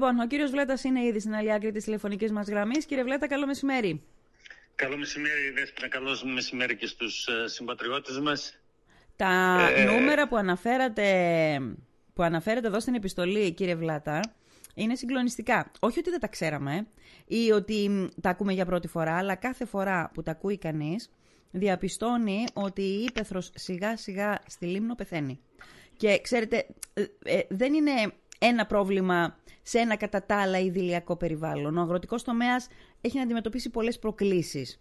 Λοιπόν, ο κύριος Βλέτας είναι ήδη στην άλλη άκρη της τηλεφωνικής μας γραμμής. Κύριε Βλέτα, καλό μεσημέρι. Καλό μεσημέρι, Δέσποινα. Καλό μεσημέρι και στους ε, συμπατριώτες μας. Τα ε... νούμερα που αναφέρατε, που αναφέρατε εδώ στην επιστολή, κύριε Βλάτα, είναι συγκλονιστικά. Όχι ότι δεν τα ξέραμε ή ότι τα ακούμε για πρώτη φορά, αλλά κάθε φορά που τα ακούει κανείς, διαπιστώνει ότι η ύπεθρος σιγά σιγά στη Λίμνο πεθαίνει. Και ξέρετε, ε, ε, δεν είναι ένα πρόβλημα σε ένα κατά τα άλλα ιδηλιακό περιβάλλον. Ο αγροτικός τομέας έχει να αντιμετωπίσει πολλές προκλήσεις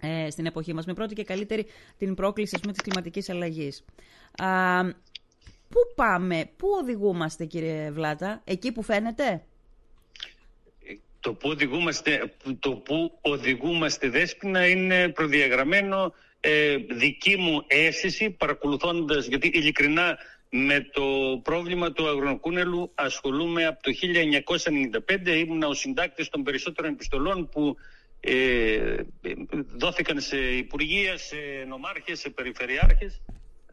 ε, στην εποχή μας. Με πρώτη και καλύτερη την πρόκληση πούμε, της κλιματικής αλλαγής. Α, πού πάμε, πού οδηγούμαστε κύριε Βλάτα, εκεί που φαίνεται; Το που οδηγούμαστε, το που οδηγούμαστε δέσποινα είναι προδιαγραμμένο ε, δική μου αίσθηση παρακολουθώντας, γιατί ειλικρινά με το πρόβλημα του αγροκούνελου ασχολούμαι από το 1995. Ήμουν ο συντάκτης των περισσότερων επιστολών που ε, δόθηκαν σε υπουργεία, σε νομάρχες, σε περιφερειάρχες.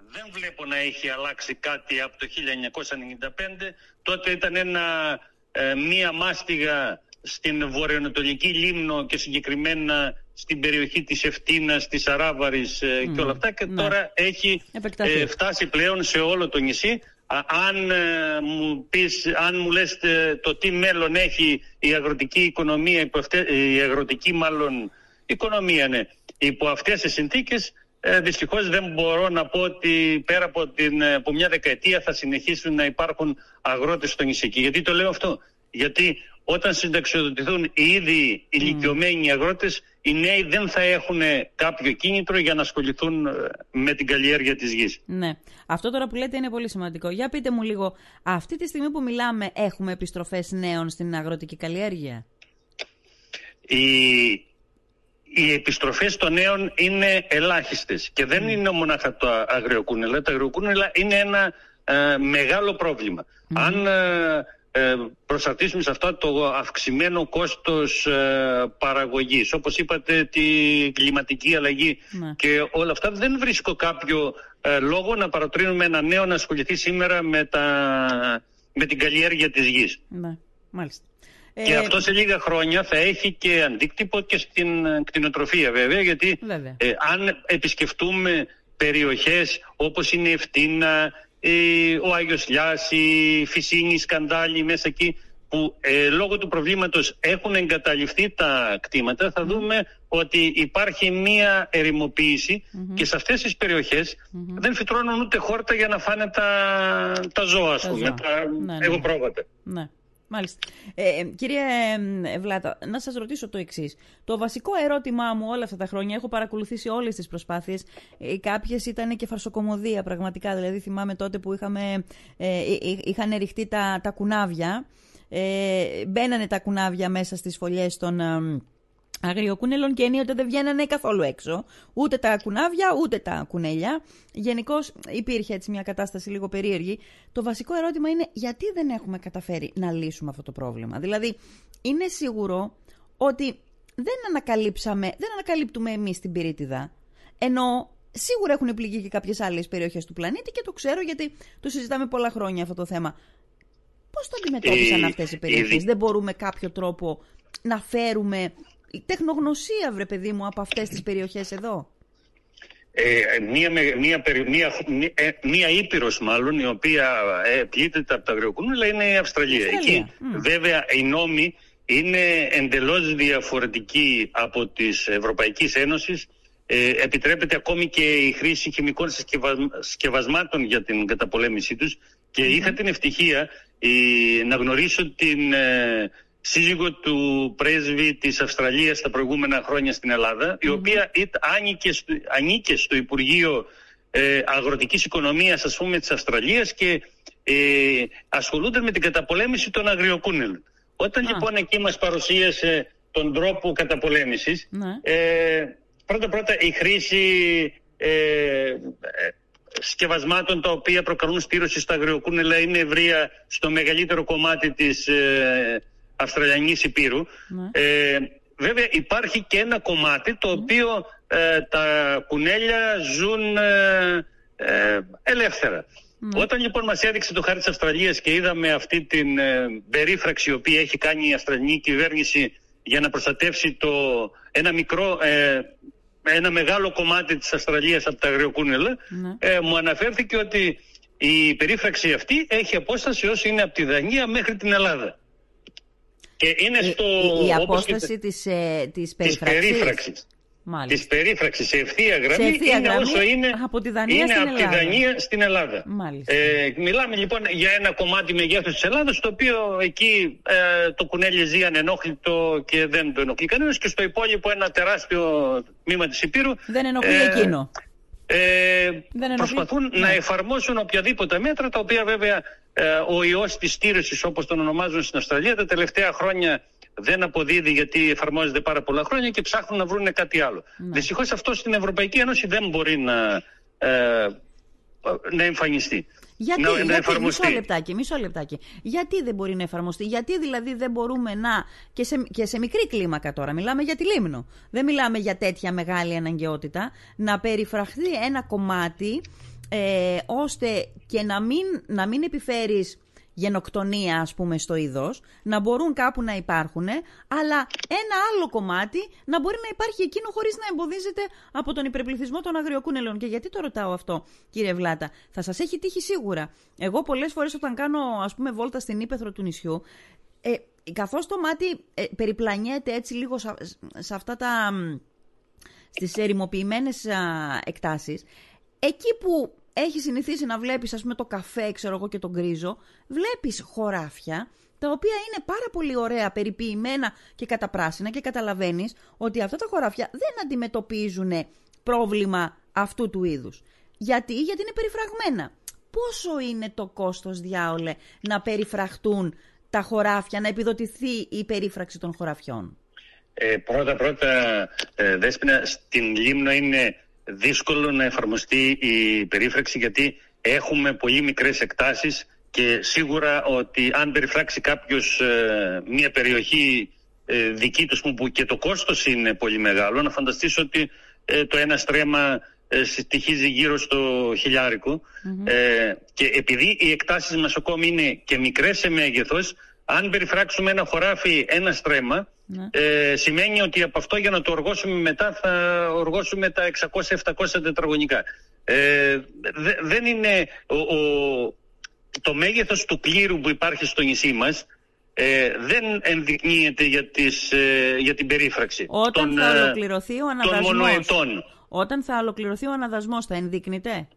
Δεν βλέπω να έχει αλλάξει κάτι από το 1995. Τότε ήταν ένα, ε, μία μάστιγα στην βορειοανατολική Λίμνο και συγκεκριμένα στην περιοχή της Ευτίνας, της Αράβαρης mm. και όλα αυτά και ναι. τώρα έχει ε, φτάσει πλέον σε όλο το νησί. αν, ε, μου πεις, αν μου λες το τι μέλλον έχει η αγροτική οικονομία, υπό η αγροτική μάλλον οικονομία ναι, υπό αυτές τις συνθήκες ε, δυστυχώς δεν μπορώ να πω ότι πέρα από, την, από μια δεκαετία θα συνεχίσουν να υπάρχουν αγρότες στο νησί. γιατί το λέω αυτό; Γιατί όταν συνταξιοδοτηθούν οι ήδη ηλικιωμένοι αγρότες, οι νέοι δεν θα έχουν κάποιο κίνητρο για να ασχοληθούν ε, με την καλλιέργεια της γης. Ναι. Αυτό τώρα που λέτε είναι πολύ σημαντικό. Για πείτε μου λίγο, αυτή τη στιγμή που μιλάμε έχουμε επιστροφές νέων στην αγροτική καλλιέργεια; Οι, οι επιστροφές των νέων είναι ελάχιστες και δεν είναι μονάχα το αγριοκούνελα. Τα αγριοκούνελα είναι ένα ε, μεγάλο πρόβλημα. Αν... Ε, ε, προσαρτήσουμε σε αυτό το αυξημένο κόστος ε, παραγωγής. Όπως είπατε τη κλιματική αλλαγή ναι. και όλα αυτά δεν βρίσκω κάποιο ε, λόγο να παρατρύνουμε ένα νέο να ασχοληθεί σήμερα με, τα, με την καλλιέργεια της γης. Ναι, μάλιστα. Και ε, αυτό σε λίγα χρόνια θα έχει και αντίκτυπο και στην κτηνοτροφία βέβαια γιατί Ε, αν επισκεφτούμε περιοχές όπως είναι η Ευτίνα, ο Άγιος Λιάς, η Φυσίνη, Σκαντάλη μέσα εκεί που ε, λόγω του προβλήματος έχουν εγκαταλειφθεί τα κτήματα θα δούμε ότι υπάρχει μία ερημοποίηση και σε αυτές τις περιοχές δεν φυτρώνουν ούτε χόρτα για να φάνε τα, τα ζώα, ας πούμε, τα ναι, ναι. Ναι. Μάλιστα. Ε, ε κύριε Βλάτα, να σας ρωτήσω το εξής. Το βασικό ερώτημά μου όλα αυτά τα χρόνια, έχω παρακολουθήσει όλες τις προσπάθειες, ε, κάποιες ήταν και φαρσοκομωδία πραγματικά, δηλαδή θυμάμαι τότε που είχαμε, ε, είχαν ρηχτεί τα, τα κουνάβια, ε, μπαίνανε τα κουνάβια μέσα στις φωλιές των αγριοκούνελων και ενίοτε δεν βγαίνανε καθόλου έξω. Ούτε τα κουνάβια, ούτε τα κουνέλια. Γενικώς υπήρχε έτσι μια κατάσταση λίγο περίεργη. Το βασικό ερώτημα είναι γιατί δεν έχουμε καταφέρει να λύσουμε αυτό το πρόβλημα; Δηλαδή, είναι σίγουρο ότι δεν ανακαλύψαμε, δεν ανακαλύπτουμε εμείς την πυρίτιδα. Ενώ σίγουρα έχουν πληγεί και κάποιες άλλες περιοχές του πλανήτη και το ξέρω γιατί το συζητάμε πολλά χρόνια αυτό το θέμα. Πώς το αντιμετώπισαν αυτές οι περιοχές, Δεν μπορούμε κάποιο τρόπο να φέρουμε η τεχνογνωσία, βρε παιδί μου, από αυτές τις περιοχές εδώ. Ε, μία, μία, μία, ε, μία ήπειρος μάλλον η οποία ε, πλήττεται από τα αγριοκούνουλα είναι η Αυστραλία. Εκεί βέβαια οι νόμοι είναι εντελώς διαφορετικοί από τις Ευρωπαϊκής Ένωσης. Ε, επιτρέπεται ακόμη και η χρήση χημικών συσκευασμάτων για την καταπολέμησή τους και είχα την ευτυχία η, να γνωρίσω την ε, σύζυγο του πρέσβη της Αυστραλίας τα προηγούμενα χρόνια στην Ελλάδα, η οποία ανήκε στο, ανήκε στο Υπουργείο ε, Αγροτικής Οικονομίας ας πούμε της Αυστραλίας και ε, ασχολούνται με την καταπολέμηση των αγριοκούνελων. Όταν λοιπόν εκεί μας παρουσίασε τον τρόπο καταπολέμησης, ναι. ε, πρώτα πρώτα η χρήση ε, ε, σκευασμάτων τα οποία προκαλούν στήρωση στα αγριοκούνελα είναι ευρεία στο μεγαλύτερο κομμάτι της ε, Αυστραλιανής Υπήρου. Ναι. Ε, βέβαια υπάρχει και ένα κομμάτι το οποίο ε, τα κουνέλια ζουν ε, ελεύθερα. Ναι. Όταν λοιπόν μας έδειξε το χάρτη της Αυστραλίας και είδαμε αυτή την ε, περίφραξη η οποία έχει κάνει η Αυστραλική κυβέρνηση για να προστατεύσει το, ένα μικρό, ε, ένα μεγάλο κομμάτι της Αυστραλίας από τα αγριοκούνελα, ναι. ε, μου αναφέρθηκε ότι η περίφραξη αυτή έχει απόσταση όσο είναι από τη Δανία μέχρι την Ελλάδα. Και είναι στο, η, η απόσταση και... της, ε, της περίφραξης. Της περίφραξης σε ευθεία γραμμή, σε ευθεία είναι όσο είναι από τη Δανία, είναι στην, από Ελλάδα. Τη Δανία στην Ελλάδα. Ε, μιλάμε λοιπόν για ένα κομμάτι μεγέθους της Ελλάδας, το οποίο εκεί ε, το κουνέλι ζει ανενόχλητο και δεν το ενοχλεί κανένας, και στο υπόλοιπο ένα τεράστιο τμήμα της Υπήρου. Δεν ενοχλεί ε, εκείνο. Ε, δεν προσπαθούν να ναι. εφαρμόσουν οποιαδήποτε μέτρα, τα οποία βέβαια ε, ο ιός της στήρωσης όπως τον ονομάζουν στην Αυστραλία τα τελευταία χρόνια δεν αποδίδει γιατί εφαρμόζεται πάρα πολλά χρόνια και ψάχνουν να βρουν κάτι άλλο. Ναι. Δυστυχώς αυτό στην Ευρωπαϊκή Ένωση δεν μπορεί να, ε, να εμφανιστεί. Γιατί, να, γιατί μισό λεπτάκι, μισό λεπτάκι. Γιατί δεν μπορεί να εφαρμοστεί, γιατί δηλαδή δεν μπορούμε να. Και σε, και σε μικρή κλίμακα τώρα, μιλάμε για τη Λίμνο. Δεν μιλάμε για τέτοια μεγάλη αναγκαιότητα. Να περιφραχθεί ένα κομμάτι ε, ώστε και να μην, να μην επιφέρεις γενοκτονία ας πούμε στο είδος, να μπορούν κάπου να υπάρχουν, αλλά ένα άλλο κομμάτι να μπορεί να υπάρχει εκείνο χωρίς να εμποδίζεται από τον υπερπληθυσμό των αγριοκούνελων. Και γιατί το ρωτάω αυτό κύριε Βλάτα, θα σας έχει τύχει σίγουρα. Εγώ πολλές φορές όταν κάνω ας πούμε βόλτα στην ύπεθρο του νησιού, ε, καθώς το μάτι ε, περιπλανιέται έτσι λίγο σε, αυτά τα... στις ερημοποιημένες εκτάσεις, εκεί που έχεις συνηθίσει να βλέπεις ας πούμε το καφέ, ξέρω εγώ και τον γκρίζο, βλέπεις χωράφια τα οποία είναι πάρα πολύ ωραία, περιποιημένα και καταπράσινα και καταλαβαίνεις ότι αυτά τα χωράφια δεν αντιμετωπίζουν πρόβλημα αυτού του είδους. Γιατί, γιατί είναι περιφραγμένα. Πόσο είναι το κόστος, διάολε, να περιφραχτούν τα χωράφια, να επιδοτηθεί η περίφραξη των χωραφιών; Ε, πρώτα, πρώτα, ε, Δέσποινα, στην Λίμνο είναι δύσκολο να εφαρμοστεί η περίφραξη γιατί έχουμε πολύ μικρές εκτάσεις και σίγουρα ότι αν περιφράξει κάποιος ε, μια περιοχή ε, δική του που και το κόστος είναι πολύ μεγάλο να φανταστείς ότι ε, το ένα στρέμμα στοιχίζει γύρω στο χιλιαρικο και επειδή οι εκτάσεις μας ακόμη είναι και μικρές σε μέγεθος αν περιφράξουμε ένα χωράφι ένα στρέμμα ναι. Ε, σημαίνει ότι από αυτό για να το οργώσουμε μετά θα οργώσουμε τα 600-700 τετραγωνικά. Ε, δεν είναι το μέγεθος του κλήρου που υπάρχει στο νησί μας ε, δεν ενδεικνύεται για, τις, ε, για την περίφραξη Όταν των, θα ολοκληρωθεί ο αναδασμός, Όταν θα ολοκληρωθεί ο αναδασμός θα ενδείκνυται.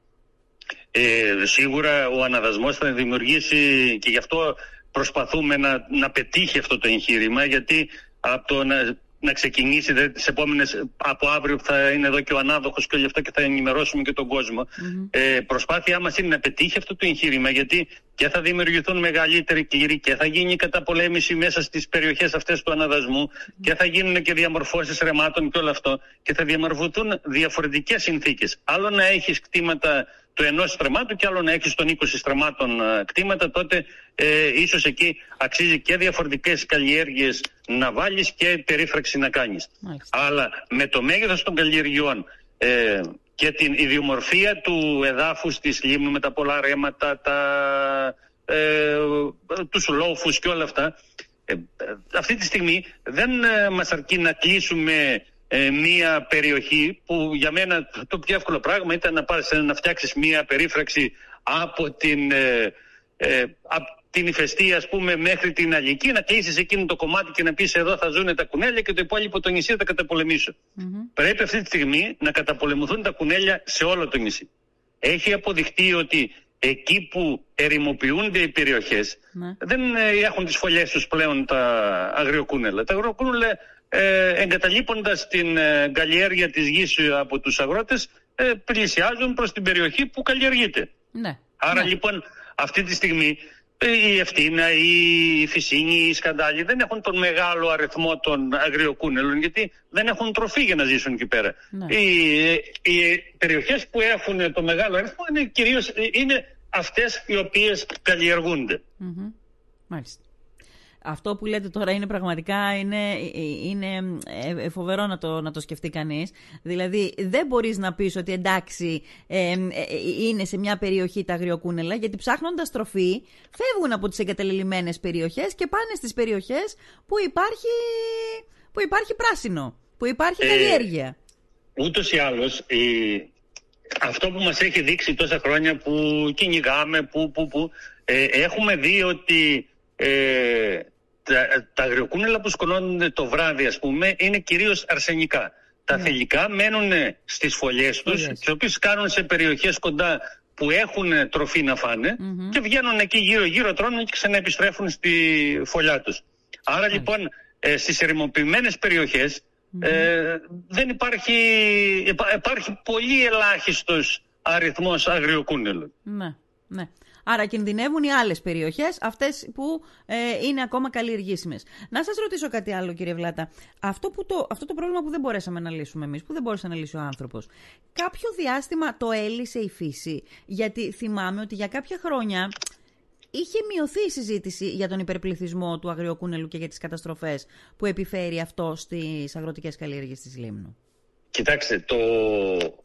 Ε, σίγουρα ο αναδασμός θα δημιουργήσει και γι' αυτό προσπαθούμε να, να πετύχει αυτό το εγχείρημα γιατί από το να, να ξεκινήσει δε, τις επόμενες, από αύριο που θα είναι εδώ και ο ανάδοχος και όλο αυτό και θα ενημερώσουμε και τον κόσμο. Mm-hmm. Ε, προσπάθειά μας είναι να πετύχει αυτό το εγχείρημα γιατί και θα δημιουργηθούν μεγαλύτεροι κλήροι και θα γίνει καταπολέμηση μέσα στις περιοχές αυτές του αναδασμού mm-hmm. και θα γίνουν και διαμορφώσεις ρεμάτων και όλο αυτό και θα διαμορφωθούν διαφορετικές συνθήκες. Άλλο να έχεις κτήματα του ενός στρεμάτου και άλλο να έχει των 20 στρεμάτων ε, κτήματα, τότε ε, ίσως εκεί αξίζει και διαφορετικές καλλιέργειες να βάλεις και περίφραξη να κάνεις. Αλλά με το μέγεθος των καλλιεργειών ε, και την ιδιομορφία του εδάφους της Λίμνου με τα πολλά ρέματα, τα, ε, τους λόφους και όλα αυτά, ε, αυτή τη στιγμή δεν ε, μας αρκεί να κλείσουμε ε, μία περιοχή που για μένα το πιο εύκολο πράγμα ήταν να, πάρεις, να φτιάξεις μία περίφραξη από την, ε, ε, από την ηφαιστή ας πούμε μέχρι την Αλική να κλείσεις εκείνο το κομμάτι και να πεις εδώ θα ζουν τα κουνέλια και το υπόλοιπο το νησί θα τα καταπολεμήσω. Πρέπει αυτή τη στιγμή να καταπολεμηθούν τα κουνέλια σε όλο το νησί. Έχει αποδειχτεί ότι εκεί που ερημοποιούνται οι περιοχές ναι. δεν ε, έχουν τις φωλιές τους πλέον τα αγριοκούνελα. Τα αγριοκούνελα ε, εγκαταλείποντας την ε, καλλιέργεια της γης από τους αγρότες ε, πλησιάζουν προς την περιοχή που καλλιεργείται. Ναι. Άρα ναι. λοιπόν αυτή τη στιγμή η Ευτίνα, η Φυσίνη, οι Σκαντάλοι δεν έχουν τον μεγάλο αριθμό των αγριοκούνελων γιατί δεν έχουν τροφή για να ζήσουν εκεί πέρα. Ναι. Οι, οι περιοχές που έχουν το μεγάλο αριθμό είναι κυρίως είναι αυτές οι οποίες καλλιεργούνται. Μάλιστα. Αυτό που λέτε τώρα είναι πραγματικά είναι, είναι ε, φοβερό να το, να το σκεφτεί κανείς. Δηλαδή δεν μπορείς να πεις ότι εντάξει είναι σε μια περιοχή τα αγριοκούνελα γιατί ψάχνοντας τροφή φεύγουν από τις εγκαταλελειμμένες περιοχές και πάνε στις περιοχές που υπάρχει, που υπάρχει πράσινο, που υπάρχει καλλιέργεια. Ούτως ή άλλως αυτό που μας έχει δείξει τόσα χρόνια που κυνηγάμε, που, που, που ε, έχουμε δει ότι ε, τα, τα αγριοκούνελα που σκονώνονται το βράδυ ας πούμε είναι κυρίως αρσενικά. Τα ναι. θηλυκά μένουν στις φωλιές τους, τις οποίες κάνουν σε περιοχές κοντά που έχουν τροφή να φανε και βγαίνουν εκεί γύρω γύρω τρώνε και ξαναεπιστρέφουν στη φωλιά τους. Άρα λοιπόν ε, στις ερημοποιημένες περιοχές ε, δεν υπάρχει, υπάρχει πολύ ελάχιστος αριθμός αγριοκούνελων. Ναι, ναι. Άρα κινδυνεύουν οι άλλες περιοχές, αυτές που ε, είναι ακόμα καλλιεργήσιμες. Να σας ρωτήσω κάτι άλλο κύριε Βλάτα. Αυτό, που το, αυτό το πρόβλημα που δεν μπορέσαμε να λύσουμε εμείς, που δεν μπορούσε να λύσει ο άνθρωπος, κάποιο διάστημα το έλυσε η φύση; Γιατί θυμάμαι ότι για κάποια χρόνια είχε μειωθεί η συζήτηση για τον υπερπληθυσμό του αγριοκούνελου και για τις καταστροφές που επιφέρει αυτό στις αγροτικές καλλιέργειες της Λίμνου. Κοιτάξτε, το,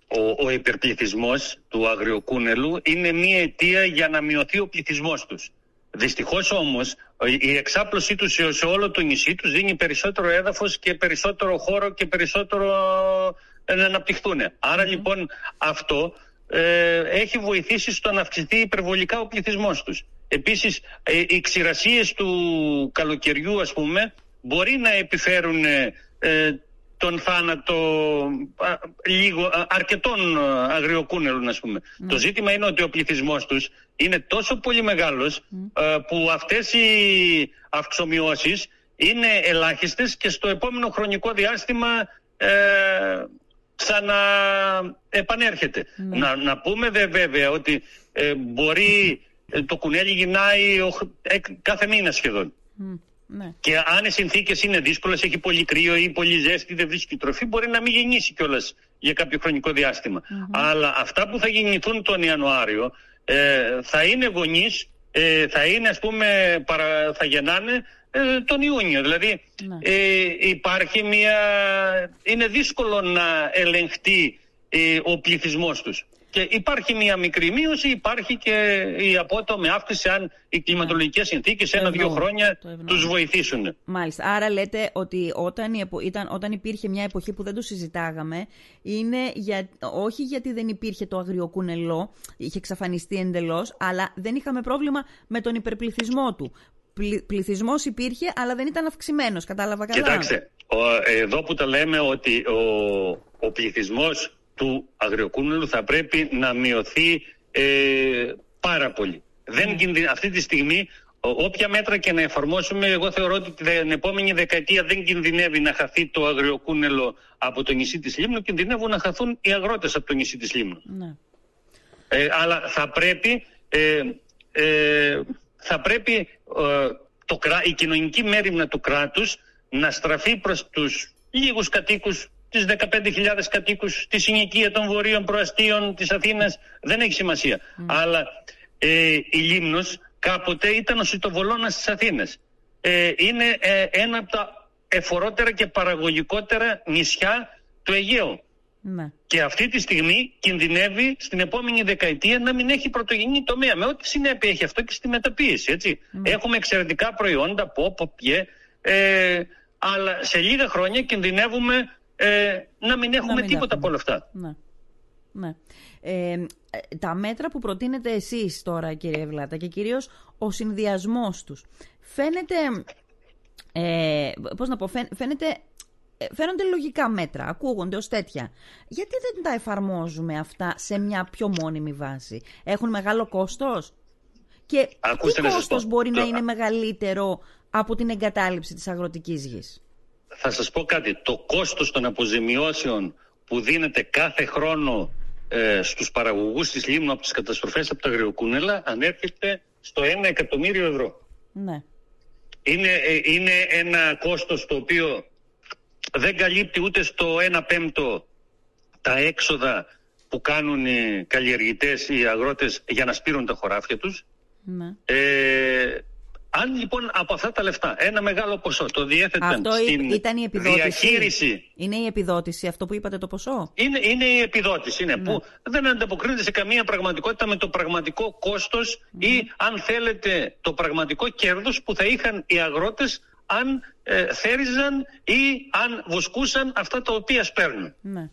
ο, ο υπερπληθυσμός του αγριοκούνελου είναι μία αιτία για να μειωθεί ο πληθυσμός τους. Δυστυχώς όμως η εξάπλωσή τους σε, όλο το νησί τους δίνει περισσότερο έδαφος και περισσότερο χώρο και περισσότερο να αναπτυχθούν. λοιπόν αυτό ε, έχει βοηθήσει στο να αυξηθεί υπερβολικά ο πληθυσμός τους. Επίσης ε, οι ξηρασίες του καλοκαιριού ας πούμε μπορεί να επιφέρουν ε, τον θάνατο λίγο, αρκετών αγριοκούνελων ας πούμε. Ναι. Το ζήτημα είναι ότι ο πληθυσμός τους είναι τόσο πολύ μεγάλος που αυτές οι αυξομοιώσεις είναι ελάχιστες και στο επόμενο χρονικό διάστημα ε, ξαναεπανέρχεται. Ναι. Να, να πούμε δε, βέβαια ότι ε, μπορεί ε, το κουνέλι γυρνάει ε, κάθε μήνα σχεδόν. Ναι. Και αν οι συνθήκες είναι δύσκολες, έχει πολύ κρύο ή πολύ ζέστη, δεν βρίσκει τροφή, μπορεί να μην γεννήσει κιόλας για κάποιο χρονικό Αλλά αυτά που θα γεννηθούν τον Ιανουάριο ε, θα είναι γονείς, ε, θα είναι ας πούμε, παρα, θα γεννάνε ε, τον Ιούνιο. Δηλαδή ναι. ε, υπάρχει μια... είναι δύσκολο να ελεγχτεί ε, ο πληθυσμός τους. Και υπάρχει μια μικρή μείωση, υπάρχει και η απότομη αύξηση αν οι κλιματολογικές ναι. συνθήκες ένα-δύο χρόνια τους βοηθήσουν. Μάλιστα. Άρα λέτε ότι όταν, ήταν, όταν υπήρχε μια εποχή που δεν το συζητάγαμε, είναι για, όχι γιατί δεν υπήρχε το αγριοκούνελό, είχε εξαφανιστεί εντελώς, αλλά δεν είχαμε πρόβλημα με τον υπερπληθυσμό του πληθυσμός υπήρχε, αλλά δεν ήταν αυξημένος. Κατάλαβα καλά; Κοιτάξτε, εδώ που τα λέμε ότι ο, ο πληθυσμός του αγριοκούνελου θα πρέπει να μειωθεί ε, πάρα πολύ. Δεν ναι. αυτή τη στιγμή όποια μέτρα και να εφαρμόσουμε, εγώ θεωρώ ότι την επόμενη δεκαετία δεν κινδυνεύει να χαθεί το αγριοκούνελο από το νησί της Λίμνου, κινδυνεύουν να χαθούν οι αγρότες από το νησί της Λίμνου. Ναι. Ε, αλλά θα πρέπει ε, ε, θα πρέπει ε, το, η κοινωνική μέρημνα του κράτους να στραφεί προς τους λίγους κατοίκους τις 15.000 κατοίκους της συνοικία των βορείων προαστίων της Αθήνας δεν έχει σημασία. Αλλά ε, η Λίμνος κάποτε ήταν ο Σιτοβολώνας της Αθήνας. Ε, είναι ε, ένα από τα εφορότερα και παραγωγικότερα νησιά του Αιγαίου. Ναι. Και αυτή τη στιγμή κινδυνεύει στην επόμενη δεκαετία να μην έχει πρωτογενή τομέα. Με ό,τι συνέπεια έχει αυτό και στη μεταποίηση. Έτσι. Ναι. Έχουμε εξαιρετικά προϊόντα, πόπο, πιέ, ε, αλλά σε λίγα χρόνια κινδυνεύουμε ε, να μην έχουμε τίποτα από όλα αυτά. Ναι. ναι. Ε, τα μέτρα που προτείνετε εσείς τώρα κύριε Ευλάτα και κυρίως ο συνδυασμός τους φαίνεται, ε, πώς να πω, φαίνεται ε, φαίνονται λογικά μέτρα, ακούγονται ως τέτοια. Γιατί δεν τα εφαρμόζουμε αυτά σε μια πιο μόνιμη βάση; Έχουν μεγάλο κόστος; Και Ακούστε τι κόστος μπορεί να είναι μεγαλύτερο από την εγκατάλειψη της αγροτικής γης; Θα σας πω κάτι. Το κόστος των αποζημιώσεων που δίνεται κάθε χρόνο ε, στους παραγωγούς της Λίμνου από τις καταστροφές από τα αγριοκούνελα ανέρχεται στο 1 εκατομμύριο ευρώ. Ναι. Είναι, ε, είναι ένα κόστος το οποίο δεν καλύπτει ούτε στο 1 πέμπτο τα έξοδα που κάνουν οι καλλιεργητές, οι αγρότες για να σπείρουν τα χωράφια τους. Ναι. Ε, Αν λοιπόν από αυτά τα λεφτά ένα μεγάλο ποσό το διέθεταν αυτό στην ήταν η επιδότηση. διαχείριση. Είναι η επιδότηση, αυτό που είπατε το ποσό; Είναι, είναι η επιδότηση, είναι, Ναι. που δεν ανταποκρίνεται σε καμία πραγματικότητα με το πραγματικό κόστος ή αν θέλετε το πραγματικό κέρδος που θα είχαν οι αγρότες αν ε, θέριζαν ή αν βοσκούσαν αυτά τα οποία σπέρνουν. Ναι.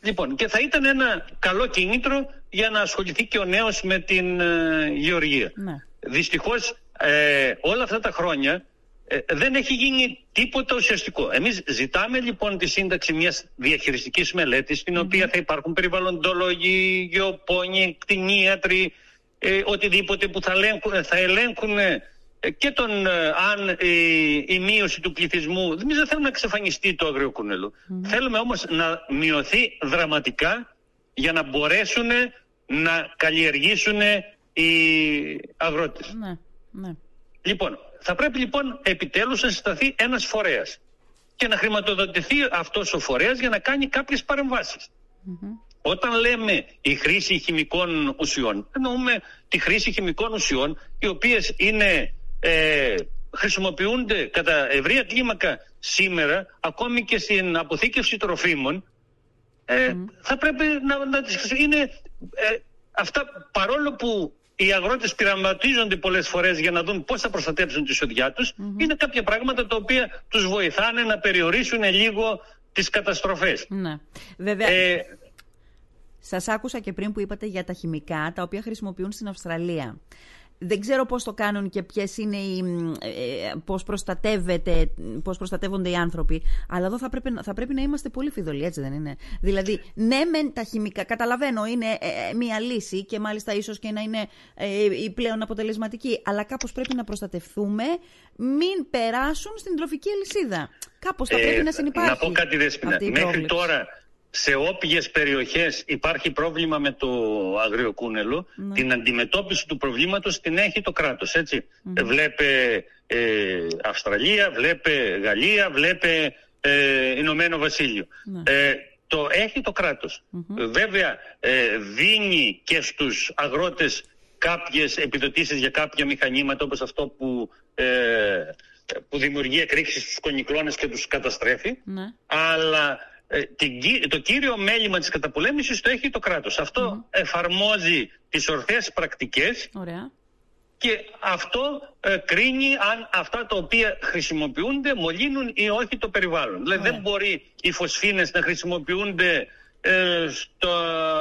Λοιπόν, και θα ήταν ένα καλό κίνητρο για να ασχοληθεί και ο νέος με την ε, γεωργία. Ναι. Δυστυχώς ε, όλα αυτά τα χρόνια ε, δεν έχει γίνει τίποτα ουσιαστικό. Εμείς ζητάμε λοιπόν τη σύνταξη μιας διαχειριστικής μελέτης στην οποία θα υπάρχουν περιβαλλοντολόγοι, γεωπόνοι, κτηνίατροι, ε, οτιδήποτε που θα ελέγχουν, θα ελέγχουν ε, και τον, ε, αν η, η μείωση του πληθυσμού, εμείς δεν θέλουμε να εξαφανιστεί το αγριοκούνελο. Θέλουμε όμως να μειωθεί δραματικά για να μπορέσουν να καλλιεργήσουν οι αγρότες. Ναι. Ναι. Λοιπόν, θα πρέπει λοιπόν επιτέλους να συσταθεί ένας φορέας και να χρηματοδοτηθεί αυτός ο φορέας για να κάνει κάποιες παρεμβάσεις. Όταν λέμε η χρήση χημικών ουσιών, εννοούμε τη χρήση χημικών ουσιών οι οποίες είναι, ε, χρησιμοποιούνται κατά ευρεία κλίμακα σήμερα ακόμη και στην αποθήκευση τροφίμων ε, θα πρέπει να, να τις χρησι- είναι ε, αυτά παρόλο που οι αγρότες πειραματίζονται πολλές φορές για να δουν πώς θα προστατέψουν τη σοδιά τους είναι κάποια πράγματα τα οποία τους βοηθάνε να περιορίσουν λίγο τις καταστροφές. ναι. Βέβαια, Ε, Σας άκουσα και πριν που είπατε για τα χημικά τα οποία χρησιμοποιούν στην Αυστραλία. Δεν ξέρω πώς το κάνουν και ποιες είναι οι, μ, ε, πώς, προστατεύεται, πώς προστατεύονται οι άνθρωποι, αλλά εδώ θα πρέπει, να- θα πρέπει να είμαστε πολύ φιδωλοί, έτσι δεν είναι; Δηλαδή, ναι μεν τα χημικά, καταλαβαίνω είναι ε, ε, μία λύση και μάλιστα ίσως και να είναι ε, η πλέον αποτελεσματική, αλλά κάπως πρέπει να προστατευτούμε, μην περάσουν στην τροφική αλυσίδα. Κάπως θα Ε, πρέπει να συνεπάρχει Να πω κάτι δέσποινα. αυτή η Μέχρι πρόβλεψη. τώρα σε όποιες περιοχές υπάρχει πρόβλημα με το αγριοκούνελο, Ναι. την αντιμετώπιση του προβλήματος την έχει το κράτος, έτσι. Ε, Βλέπε ε, Αυστραλία, βλέπε Γαλλία, βλέπε ε, Ηνωμένο Βασίλειο. Ναι. Ε, το έχει το κρατος Ε, Βέβαια ε, δίνει και στους αγρότες κάποιες επιδοτήσεις για κάποια μηχανήματα όπως αυτό που, ε, που δημιουργεί εκρήξεις στους κονικλώνες και τους καταστρέφει Ναι. αλλά ε, την κυ- το κύριο μέλημα της καταπολέμησης το έχει το κράτος. Αυτό εφαρμόζει τις ορθές πρακτικές Ωραία. και αυτό ε, κρίνει αν αυτά τα οποία χρησιμοποιούνται μολύνουν ή όχι το περιβάλλον. Δηλαδή Ωραία. δεν μπορεί οι φωσφίνες να χρησιμοποιούνται ε, στο,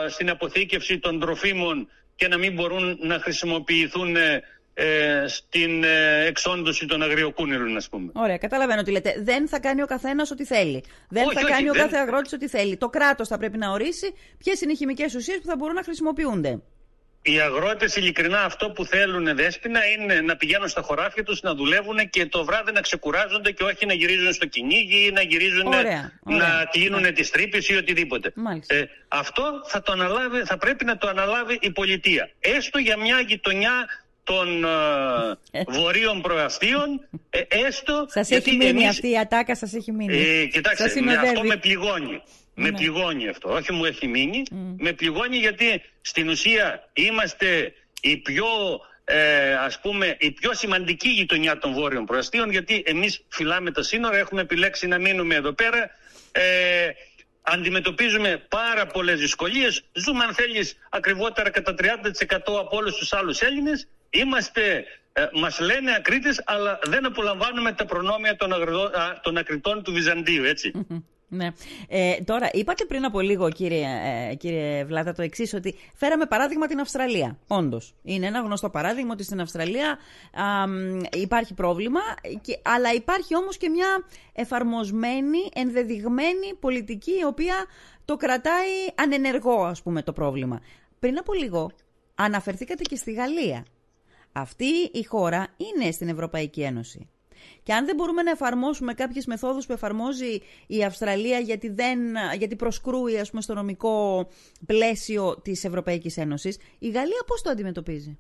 στην αποθήκευση των τροφίμων και να μην μπορούν να χρησιμοποιηθούν ε, ε, στην ε, εξόντωση των αγριοκούνελων, ας πούμε. Ωραία, καταλαβαίνω τι λέτε. Δεν θα κάνει ο καθένας ό,τι θέλει. Δεν Όχι, θα όχι, κάνει ο δεν- κάθε αγρότης ό,τι θέλει. Το κράτος θα πρέπει να ορίσει ποιες είναι οι χημικές ουσίες που θα μπορούν να χρησιμοποιούνται. Οι αγρότες ειλικρινά αυτό που θέλουν δέσποινα είναι να πηγαίνουν στα χωράφια τους να δουλεύουν και το βράδυ να ξεκουράζονται και όχι να γυρίζουν στο κυνήγι ή να γυρίζουν Ωραία, ωραία. να κλείνουν τις τρύπες ή οτιδήποτε. Μάλιστα. Ε, αυτό θα, το αναλάβει, θα πρέπει να το αναλάβει η πολιτεία. Έστω για μια γειτονιά των ε, βορείων προαστίων, ε, έστω... Σας γιατί έχει μείνει εμείς- αυτή η ατάκα, σας έχει μείνει. ε, κοιτάξτε, Σας με, συνοδεύει. αυτό με πληγώνει. Με Ναι. πληγώνει αυτό. Όχι μου έχει μείνει. Με πληγώνει γιατί στην ουσία είμαστε η πιο, ε, ας πούμε, η πιο σημαντική γειτονιά των βόρειων προαστίων γιατί εμείς φυλάμε τα σύνορα, έχουμε επιλέξει να μείνουμε εδώ πέρα. Ε, αντιμετωπίζουμε πάρα πολλές δυσκολίες. Ζούμε αν θέλεις ακριβότερα κατά 30% από όλους τους άλλους Έλληνες. Είμαστε, ε, μας λένε ακρίτες αλλά δεν απολαμβάνουμε τα προνόμια των, αγροδο- α, των ακριτών του Βυζαντίου, έτσι. Ναι. Ε, τώρα, είπατε πριν από λίγο, κύριε, ε, κύριε Βλάτα, το εξής, ότι φέραμε παράδειγμα την Αυστραλία. Όντως. Είναι ένα γνωστό παράδειγμα ότι στην Αυστραλία α, μ, υπάρχει πρόβλημα, και, αλλά υπάρχει όμως και μια εφαρμοσμένη, ενδεδειγμένη πολιτική, η οποία το κρατάει ανενεργό, ας πούμε, το πρόβλημα. Πριν από λίγο, αναφερθήκατε και στη Γαλλία. Αυτή η χώρα είναι στην Ευρωπαϊκή Ένωση. Και αν δεν μπορούμε να εφαρμόσουμε κάποιες μεθόδους που εφαρμόζει η Αυστραλία γιατί, δεν, γιατί προσκρούει ας πούμε, στο νομικό πλαίσιο της Ευρωπαϊκής Ένωσης, η Γαλλία πώς το αντιμετωπίζει;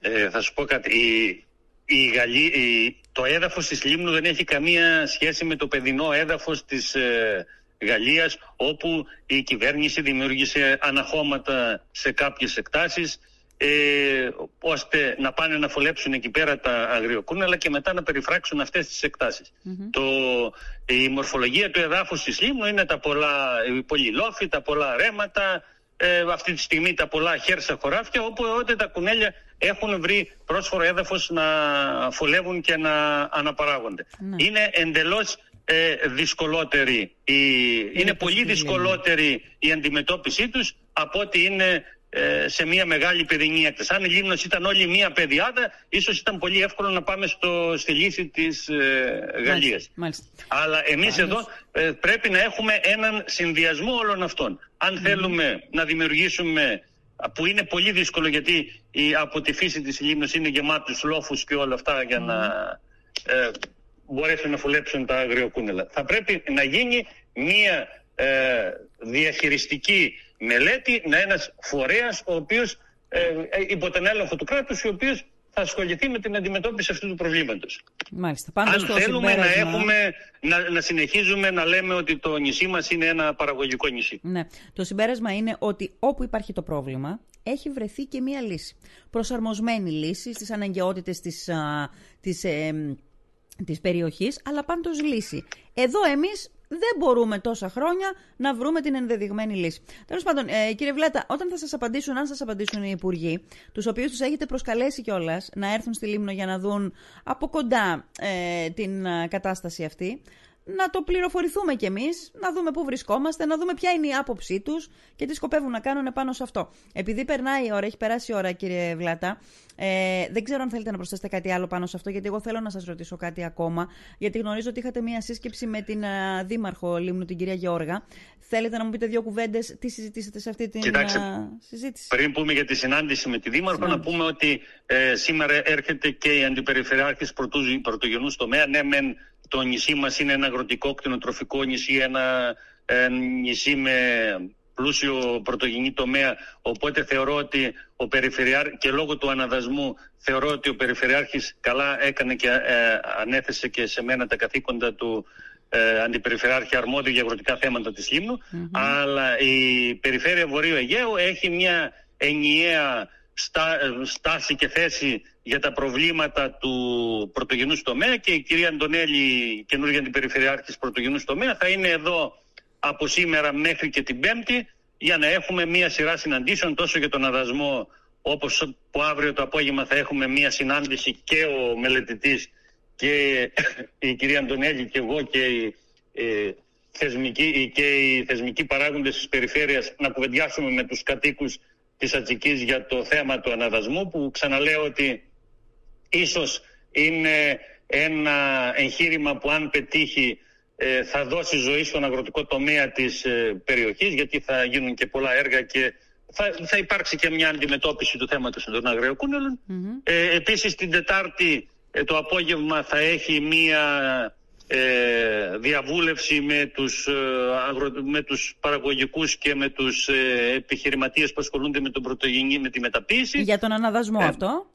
Ε, θα σου πω κάτι. Η, η Γαλλία, η- το έδαφος της Λίμνου δεν έχει καμία σχέση με το παιδινό έδαφος της ε, Γαλλίας όπου η κυβέρνηση δημιούργησε αναχώματα σε κάποιες εκτάσεις ε, ώστε να πάνε να φολέψουν εκεί πέρα τα αγριοκούνελα και μετά να περιφράξουν αυτές τις εκτασεις Το, η μορφολογία του εδάφους της Λίμνου είναι τα πολλά πολυλόφη, τα πολλά ρέματα, ε, αυτή τη στιγμή τα πολλά χέρσα χωράφια όπου τα κουνέλια έχουν βρει πρόσφορο έδαφος να φολεύουν και να αναπαράγονται. Ναι. Είναι εντελώς ε, δυσκολότερη, η, είναι πολύ δυσκολότερη η αντιμετώπιση τους από ότι είναι ε, σε μια μεγάλη παιδινή έκταση. Αν η Λίμνος ήταν όλη μια παιδιάδα, ίσως ήταν πολύ εύκολο να πάμε στο, στη λύση της ε, Γαλλίας. Αλλά εμείς εδώ ε, πρέπει να έχουμε έναν συνδυασμό όλων αυτών. Αν θέλουμε να δημιουργήσουμε που είναι πολύ δύσκολο γιατί η, από τη φύση της Λίμνος είναι γεμάτους λόφους και όλα αυτά για να ε, μπορέσουν να φουλέψουν τα αγριοκούνελα. Θα πρέπει να γίνει μία ε, διαχειριστική μελέτη, να ένας φορέας ο οποίος ε, ε, υπό τον έλεγχο του κράτους, ο οποίος θα ασχοληθεί με την αντιμετώπιση αυτού του προβλήματος. Μάλιστα. Αν θέλουμε να, έχουμε, να, να συνεχίζουμε να λέμε ότι το νησί μας είναι ένα παραγωγικό νησί. Ναι. Το συμπέρασμα είναι ότι όπου υπάρχει το πρόβλημα, έχει βρεθεί και μία λύση. Προσαρμοσμένη λύση στις αναγκαιότητες της, α, της, ε, της περιοχής, αλλά πάντως λύση. Εδώ εμείς δεν μπορούμε τόσα χρόνια να βρούμε την ενδεδειγμένη λύση. Τέλος πάντων, ε, κύριε Βλέτα, όταν θα σας απαντήσουν, αν σας απαντήσουν οι υπουργοί, τους οποίους τους έχετε προσκαλέσει κιόλας να έρθουν στη Λίμνο για να δουν από κοντά ε, την ε, κατάσταση αυτή, να το πληροφορηθούμε κι εμείς, να δούμε πού βρισκόμαστε, να δούμε ποια είναι η άποψή τους και τι σκοπεύουν να κάνουν πάνω σε αυτό. Επειδή περνάει η ώρα, έχει περάσει η ώρα, κύριε Βλάτα, ε, δεν ξέρω αν θέλετε να προσθέσετε κάτι άλλο πάνω σε αυτό, γιατί εγώ θέλω να σας ρωτήσω κάτι ακόμα. Γιατί γνωρίζω ότι είχατε μία σύσκεψη με την uh, Δήμαρχο Λίμνου, την κυρία Γιώργα. Θέλετε να μου πείτε δύο κουβέντες, τι συζητήσατε σε αυτή την Κοιτάξτε, συζήτηση; Πριν πούμε για τη συνάντηση με τη Δήμαρχο, να πούμε ότι ε, σήμερα έρχεται και η Αντιπεριφερειάρχης Πρωτογενούς τομέα. Ναι, μεν το νησί μας είναι ένα αγροτικό κτηνοτροφικό νησί, ένα ε, νησί με πλούσιο πρωτογενή τομέα, οπότε θεωρώ ότι ο Περιφερειάρχης και λόγω του αναδασμού θεωρώ ότι ο Περιφερειάρχης καλά έκανε και ε, ανέθεσε και σε μένα τα καθήκοντα του ε, Αντιπεριφερειάρχη αρμόδιο για αγροτικά θέματα της λιμνου αλλά η Περιφέρεια Βορείου Αιγαίου έχει μια ενιαία στάση και θέση για τα προβλήματα του πρωτογενούς τομέα και η κυρία Αντωνέλη, καινούργια αντιπεριφερειάρχης πρωτογενούς τομέα, θα είναι εδώ από σήμερα μέχρι και την Πέμπτη για να έχουμε μία σειρά συναντήσεων τόσο για τον αδασμό όπως που αύριο το απόγευμα θα έχουμε μία συνάντηση και ο μελετητής και η κυρία Αντωνέλη και εγώ και οι, ε, θεσμικοί, και οι θεσμικοί παράγοντες της περιφέρειας να κουβεντιάσουμε με τους κατοίκους της Ατζικής για το θέμα του αναδασμού που ξαναλέω ότι ίσως είναι ένα εγχείρημα που αν πετύχει ε, θα δώσει ζωή στον αγροτικό τομέα της ε, περιοχής γιατί θα γίνουν και πολλά έργα και θα, θα υπάρξει και μια αντιμετώπιση του θέματος των αγριοκούνελων. Mm-hmm. Ε, επίσης την Τετάρτη ε, το απόγευμα θα έχει μια ε, διαβούλευση με τους, αγρο, με τους παραγωγικούς και με τους επιχειρηματίες που ασχολούνται με τον πρωτογενή, με τη μεταποίηση. Για τον αναδασμό αυτό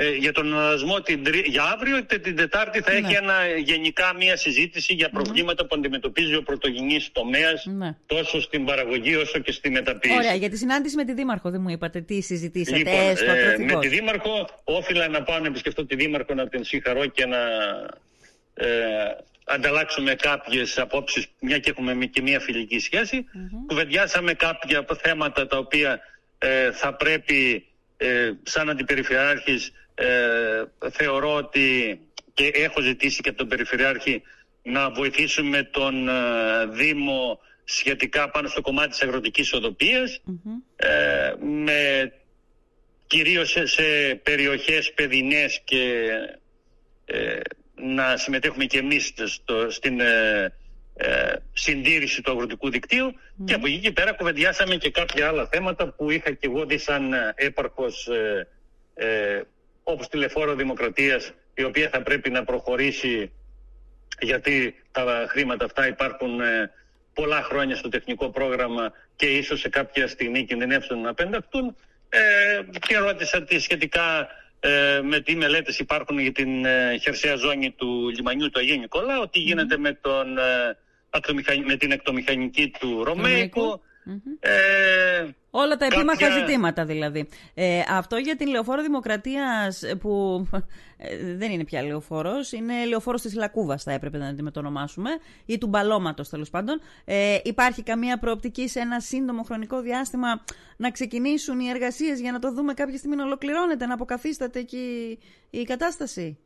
ε, για τον αναδασμό την, για αύριο και την Τετάρτη θα ναι. έχει ένα, γενικά μια συζήτηση για προβλήματα που αντιμετωπίζει ο πρωτογενής τομέας ναι. τόσο στην παραγωγή όσο και στη μεταποίηση. Ωραία, για τη συνάντηση με τη Δήμαρχο δεν μου είπατε τι συζητήσατε. Λοιπόν, ε, με τη Δήμαρχο όφιλα να πάω να επισκεφτώ τη Δήμαρχο να την συγχαρώ και να ε, ανταλλάξουμε κάποιες απόψεις μια και έχουμε και μια φιλική σχέση. Mm-hmm. Κουβεντιάσαμε κάποια θέματα τα οποία ε, θα πρέπει ε, σαν αντιπεριφερειάρχης ε, θεωρώ ότι και έχω ζητήσει και από τον Περιφερειάρχη να βοηθήσουμε τον ε, Δήμο σχετικά πάνω στο κομμάτι της αγροτικής ε, με κυρίως σε, περιοχές παιδινές και να συμμετέχουμε και εμείς στο, στην ε, συντήρηση του αγροτικού δικτύου και από εκεί και πέρα κουβεντιάσαμε και κάποια άλλα θέματα που είχα και εγώ δει σαν έπαρχος ε, όπως τηλεφόρο δημοκρατίας η οποία θα πρέπει να προχωρήσει γιατί τα χρήματα αυτά υπάρχουν ε, πολλά χρόνια στο τεχνικό πρόγραμμα και ίσως σε κάποια στιγμή κινδυνεύσουν να πενταχτούν ε, και ρώτησα τι σχετικά ε, με τι μελέτες υπάρχουν για την ε, χερσαία ζώνη του λιμανιού του Αγίου Νικολάου, τι γίνεται με, τον, ε, με την εκτομηχανική του Ρωμαϊκού, Ε, Όλα τα επίμαχα ζητήματα δηλαδή. Ε, αυτό για την λεωφόρο Δημοκρατίας που ε, δεν είναι πια λεωφόρος, είναι λεωφόρος της Λακούβας θα έπρεπε να την το ονομάσουμε ή του μπαλώματος τέλος πάντων. Ε, υπάρχει καμία προοπτική σε ένα σύντομο χρονικό διάστημα να ξεκινήσουν οι εργασίες για να το δούμε κάποια στιγμή να ολοκληρώνεται, να αποκαθίσταται εκεί η κατάσταση;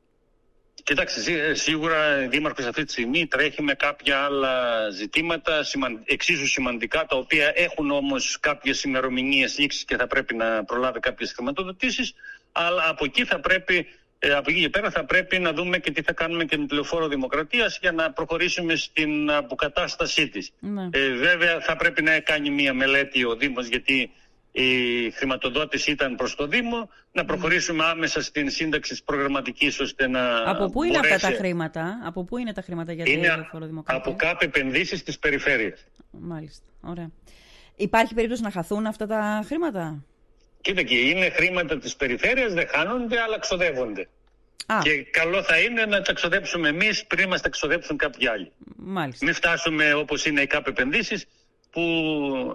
Κοιτάξτε, σίγουρα Δήμαρχος αυτή τη στιγμή τρέχει με κάποια άλλα ζητήματα εξίσου σημαντικά, τα οποία έχουν όμως κάποιες ημερομηνίες λήξης και θα πρέπει να προλάβει κάποιες χρηματοδοτήσεις, αλλά από εκεί θα πρέπει ε, από εκεί και πέρα θα πρέπει να δούμε και τι θα κάνουμε και με τη Λεωφόρο Δημοκρατίας για να προχωρήσουμε στην αποκατάστασή της. Ναι. Ε, βέβαια θα πρέπει να κάνει μια μελέτη ο Δήμος γιατί η χρηματοδότηση ήταν προς το Δήμο, να προχωρήσουμε άμεσα στην σύνταξη της προγραμματικής ώστε να Από πού είναι αυτά τα χρήματα, από πού είναι τα χρήματα για είναι από κάπου επενδύσεις της περιφέρειας. Μάλιστα, ωραία. Υπάρχει περίπτωση να χαθούν αυτά τα χρήματα; Κοίτα και είναι χρήματα της περιφέρειας, δεν χάνονται αλλά ξοδεύονται. Και καλό θα είναι να τα ξοδέψουμε εμείς πριν μας τα ξοδέψουν κάποιοι άλλοι. Μάλιστα. Μην φτάσουμε όπως είναι οι ΚΑΠ επενδύσεις που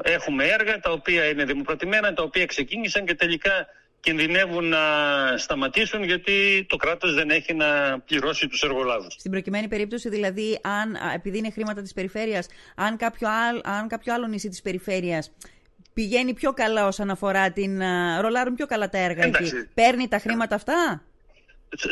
έχουμε έργα τα οποία είναι δημοκρατημένα, τα οποία ξεκίνησαν και τελικά κινδυνεύουν να σταματήσουν γιατί το κράτος δεν έχει να πληρώσει τους εργολάβους. Στην προκειμένη περίπτωση δηλαδή, αν, επειδή είναι χρήματα της περιφέρειας, αν κάποιο, άλλο, αν κάποιο άλλο νησί της περιφέρειας πηγαίνει πιο καλά όσον αφορά την... ρολάρουν πιο καλά τα έργα εκεί, παίρνει τα χρήματα αυτά;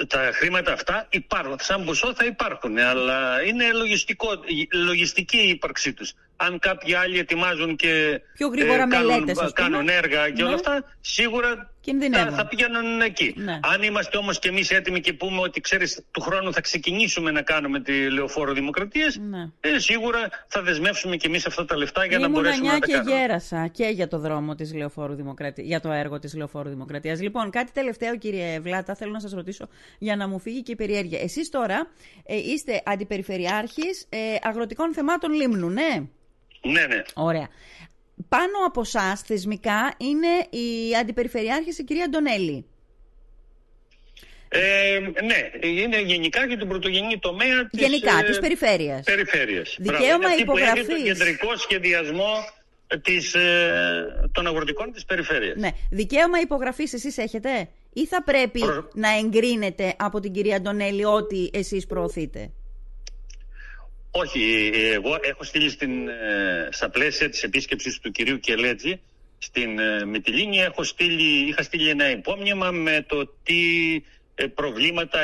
τα χρήματα αυτά υπάρχουν. Σαν ποσό θα υπάρχουν, αλλά είναι λογιστικό, λογιστική η ύπαρξή τους αν κάποιοι άλλοι ετοιμάζουν και Πιο γρήγορα ε, κάνουν, κάνουν έργα και όλα ναι. αυτά, σίγουρα θα, θα πηγαίνουν εκεί. Ναι. Αν είμαστε όμως και εμείς έτοιμοι και πούμε ότι ξέρεις του χρόνου θα ξεκινήσουμε να κάνουμε τη Λεωφόρο Δημοκρατίας, ναι. ε, σίγουρα θα δεσμεύσουμε και εμείς αυτά τα λεφτά για να μπορέσουμε να τα κάνουμε. και γέρασα και για το δρόμο της Λεωφόρου Δημοκρατίας, για το έργο της Λεωφόρου Δημοκρατίας. Λοιπόν, κάτι τελευταίο κύριε Βλάτα, θέλω να σας ρωτήσω για να μου φύγει και η περιέργεια. Εσείς τώρα ε, είστε αντιπεριφερειάρχης ε, αγροτικών θεμάτων Λίμνου, ναι; Ναι, ναι. Ωραία. Πάνω από εσά θεσμικά είναι η αντιπεριφερειάρχη η κυρία Ντονέλη. Ε, ναι, είναι γενικά για την πρωτογενή τομέα της, γενικά, της περιφέρειας. περιφέρειας. Δικαίωμα υπογραφής. Που κεντρικό σχεδιασμό της, ε, των αγροτικών της περιφέρειας. Ναι. Δικαίωμα υπογραφής εσείς έχετε ή θα πρέπει να εγκρίνετε από την κυρία Ντονέλη ό,τι εσείς προωθείτε; Όχι, εγώ έχω στείλει στην, ε, στα πλαίσια της επίσκεψης του κυρίου Κελέτζη στην ε, Μητυλίνη έχω στείλει, είχα στείλει ένα υπόμνημα με το τι ε, προβλήματα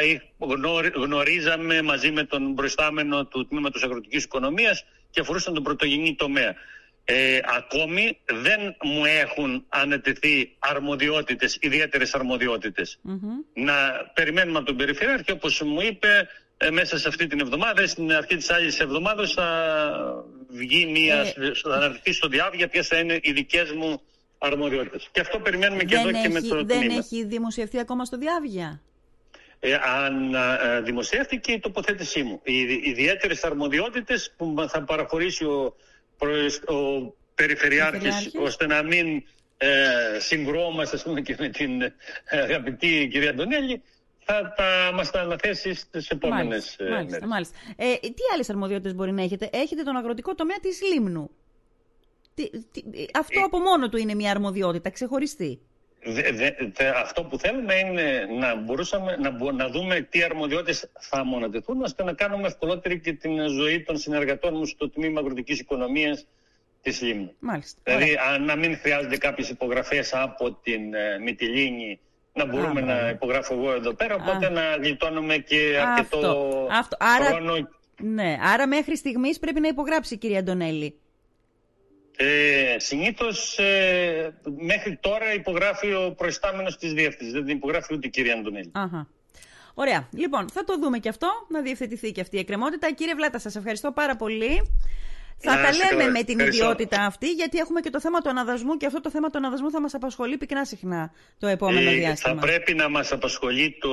γνωρίζαμε μαζί με τον προϊστάμενο του Τμήματος Αγροτικής Οικονομίας και αφορούσαν τον πρωτογενή τομέα. Ε, ακόμη δεν μου έχουν ανατεθεί αρμοδιότητες, ιδιαίτερες Να περιμένουμε από τον Περιφερειάρχη, όπως μου είπε, ε, μέσα σε αυτή την εβδομάδα, στην αρχή της άλλης εβδομάδας θα βγει μια, ε, θα αναρτηθεί στο διάβια ποιες θα είναι οι δικές μου αρμοδιότητες. Και αυτό περιμένουμε και εδώ και με το Δεν έχει δημοσιευτεί ακόμα στο διάβια. Ε, αν ε, δημοσιεύτηκε η τοποθέτησή μου. Οι ιδιαίτερες αρμοδιότητες που θα παραχωρήσει ο, ο Περιφερειάρχης ώστε να μην ε, συγκρόμαστε και με την ε, αγαπητή κυρία Αντωνέλη θα τα μας τα αναθέσει στις επόμενες μάλιστα, μάλιστα, μέρες. Μάλιστα. Ε, τι άλλες αρμοδιότητες μπορεί να έχετε; Έχετε τον αγροτικό τομέα της Λίμνου. Τι, τι, αυτό ε, από μόνο του είναι μια αρμοδιότητα ξεχωριστή. Δε, δε, αυτό που θέλουμε είναι να μπορούσαμε να, να δούμε τι αρμοδιότητες θα μονατεθούν ώστε να κάνουμε ευκολότερη και την ζωή των συνεργατών μου στο τμήμα αγροτικής οικονομίας της Λίμνου. Μάλιστα. Δηλαδή να μην χρειάζονται κάποιες υπογραφές από την ε, Μυτιλίνη να μπορούμε να υπογράφω εγώ εδώ πέρα, οπότε να γλιτώνουμε και αρκετό αυτό. Άρα, χρόνο. Ναι, άρα μέχρι στιγμής πρέπει να υπογράψει η κυρία Αντωνέλη. Ε, συνήθως ε, μέχρι τώρα υπογράφει ο προϊστάμενος της διεύθυνσης, δεν την υπογράφει ούτε η κυρία Αντωνέλη. Αχα. Ωραία. Λοιπόν, θα το δούμε και αυτό, να διευθετηθεί και αυτή η εκκρεμότητα. Κύριε Βλάτα, σας ευχαριστώ πάρα πολύ. Θα τα λέμε με την ιδιότητα αυτή, γιατί έχουμε και το θέμα του αναδασμού και αυτό το θέμα του αναδασμού θα μας απασχολεί πυκνά συχνά το επόμενο ε, διάστημα. Θα πρέπει να μας απασχολεί το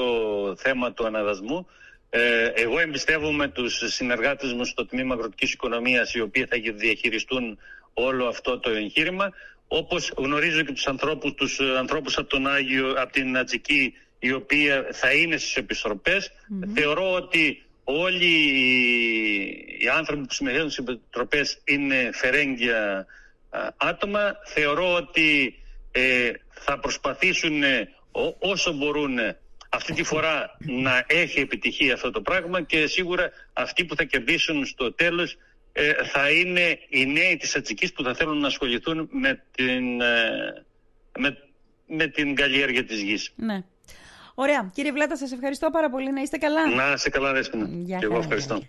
θέμα του αναδασμού. Ε, εγώ εμπιστεύομαι τους συνεργάτες μου στο Τμήμα Αγροτικής Οικονομίας οι οποίοι θα διαχειριστούν όλο αυτό το εγχείρημα όπως γνωρίζω και τους ανθρώπους, τους ανθρώπους από, τον Άγιο, από την Ατζική οι οποίοι θα είναι στις επιστροπές. Θεωρώ ότι όλοι οι άνθρωποι που συμμετέχουν στις επιτροπές είναι φερέγγια άτομα. Θεωρώ ότι ε, θα προσπαθήσουν όσο μπορούν αυτή τη φορά να έχει επιτυχία αυτό το πράγμα και σίγουρα αυτοί που θα κερδίσουν στο τέλος θα είναι οι νέοι της Ατσικής που θα θέλουν να ασχοληθούν με την, με, με την καλλιέργεια της γης. Ναι. Ωραία. Κύριε Βλάτα, σας ευχαριστώ πάρα πολύ. Να είστε καλά. Να είστε καλά, Δέσποινα. Και εγώ ευχαριστώ.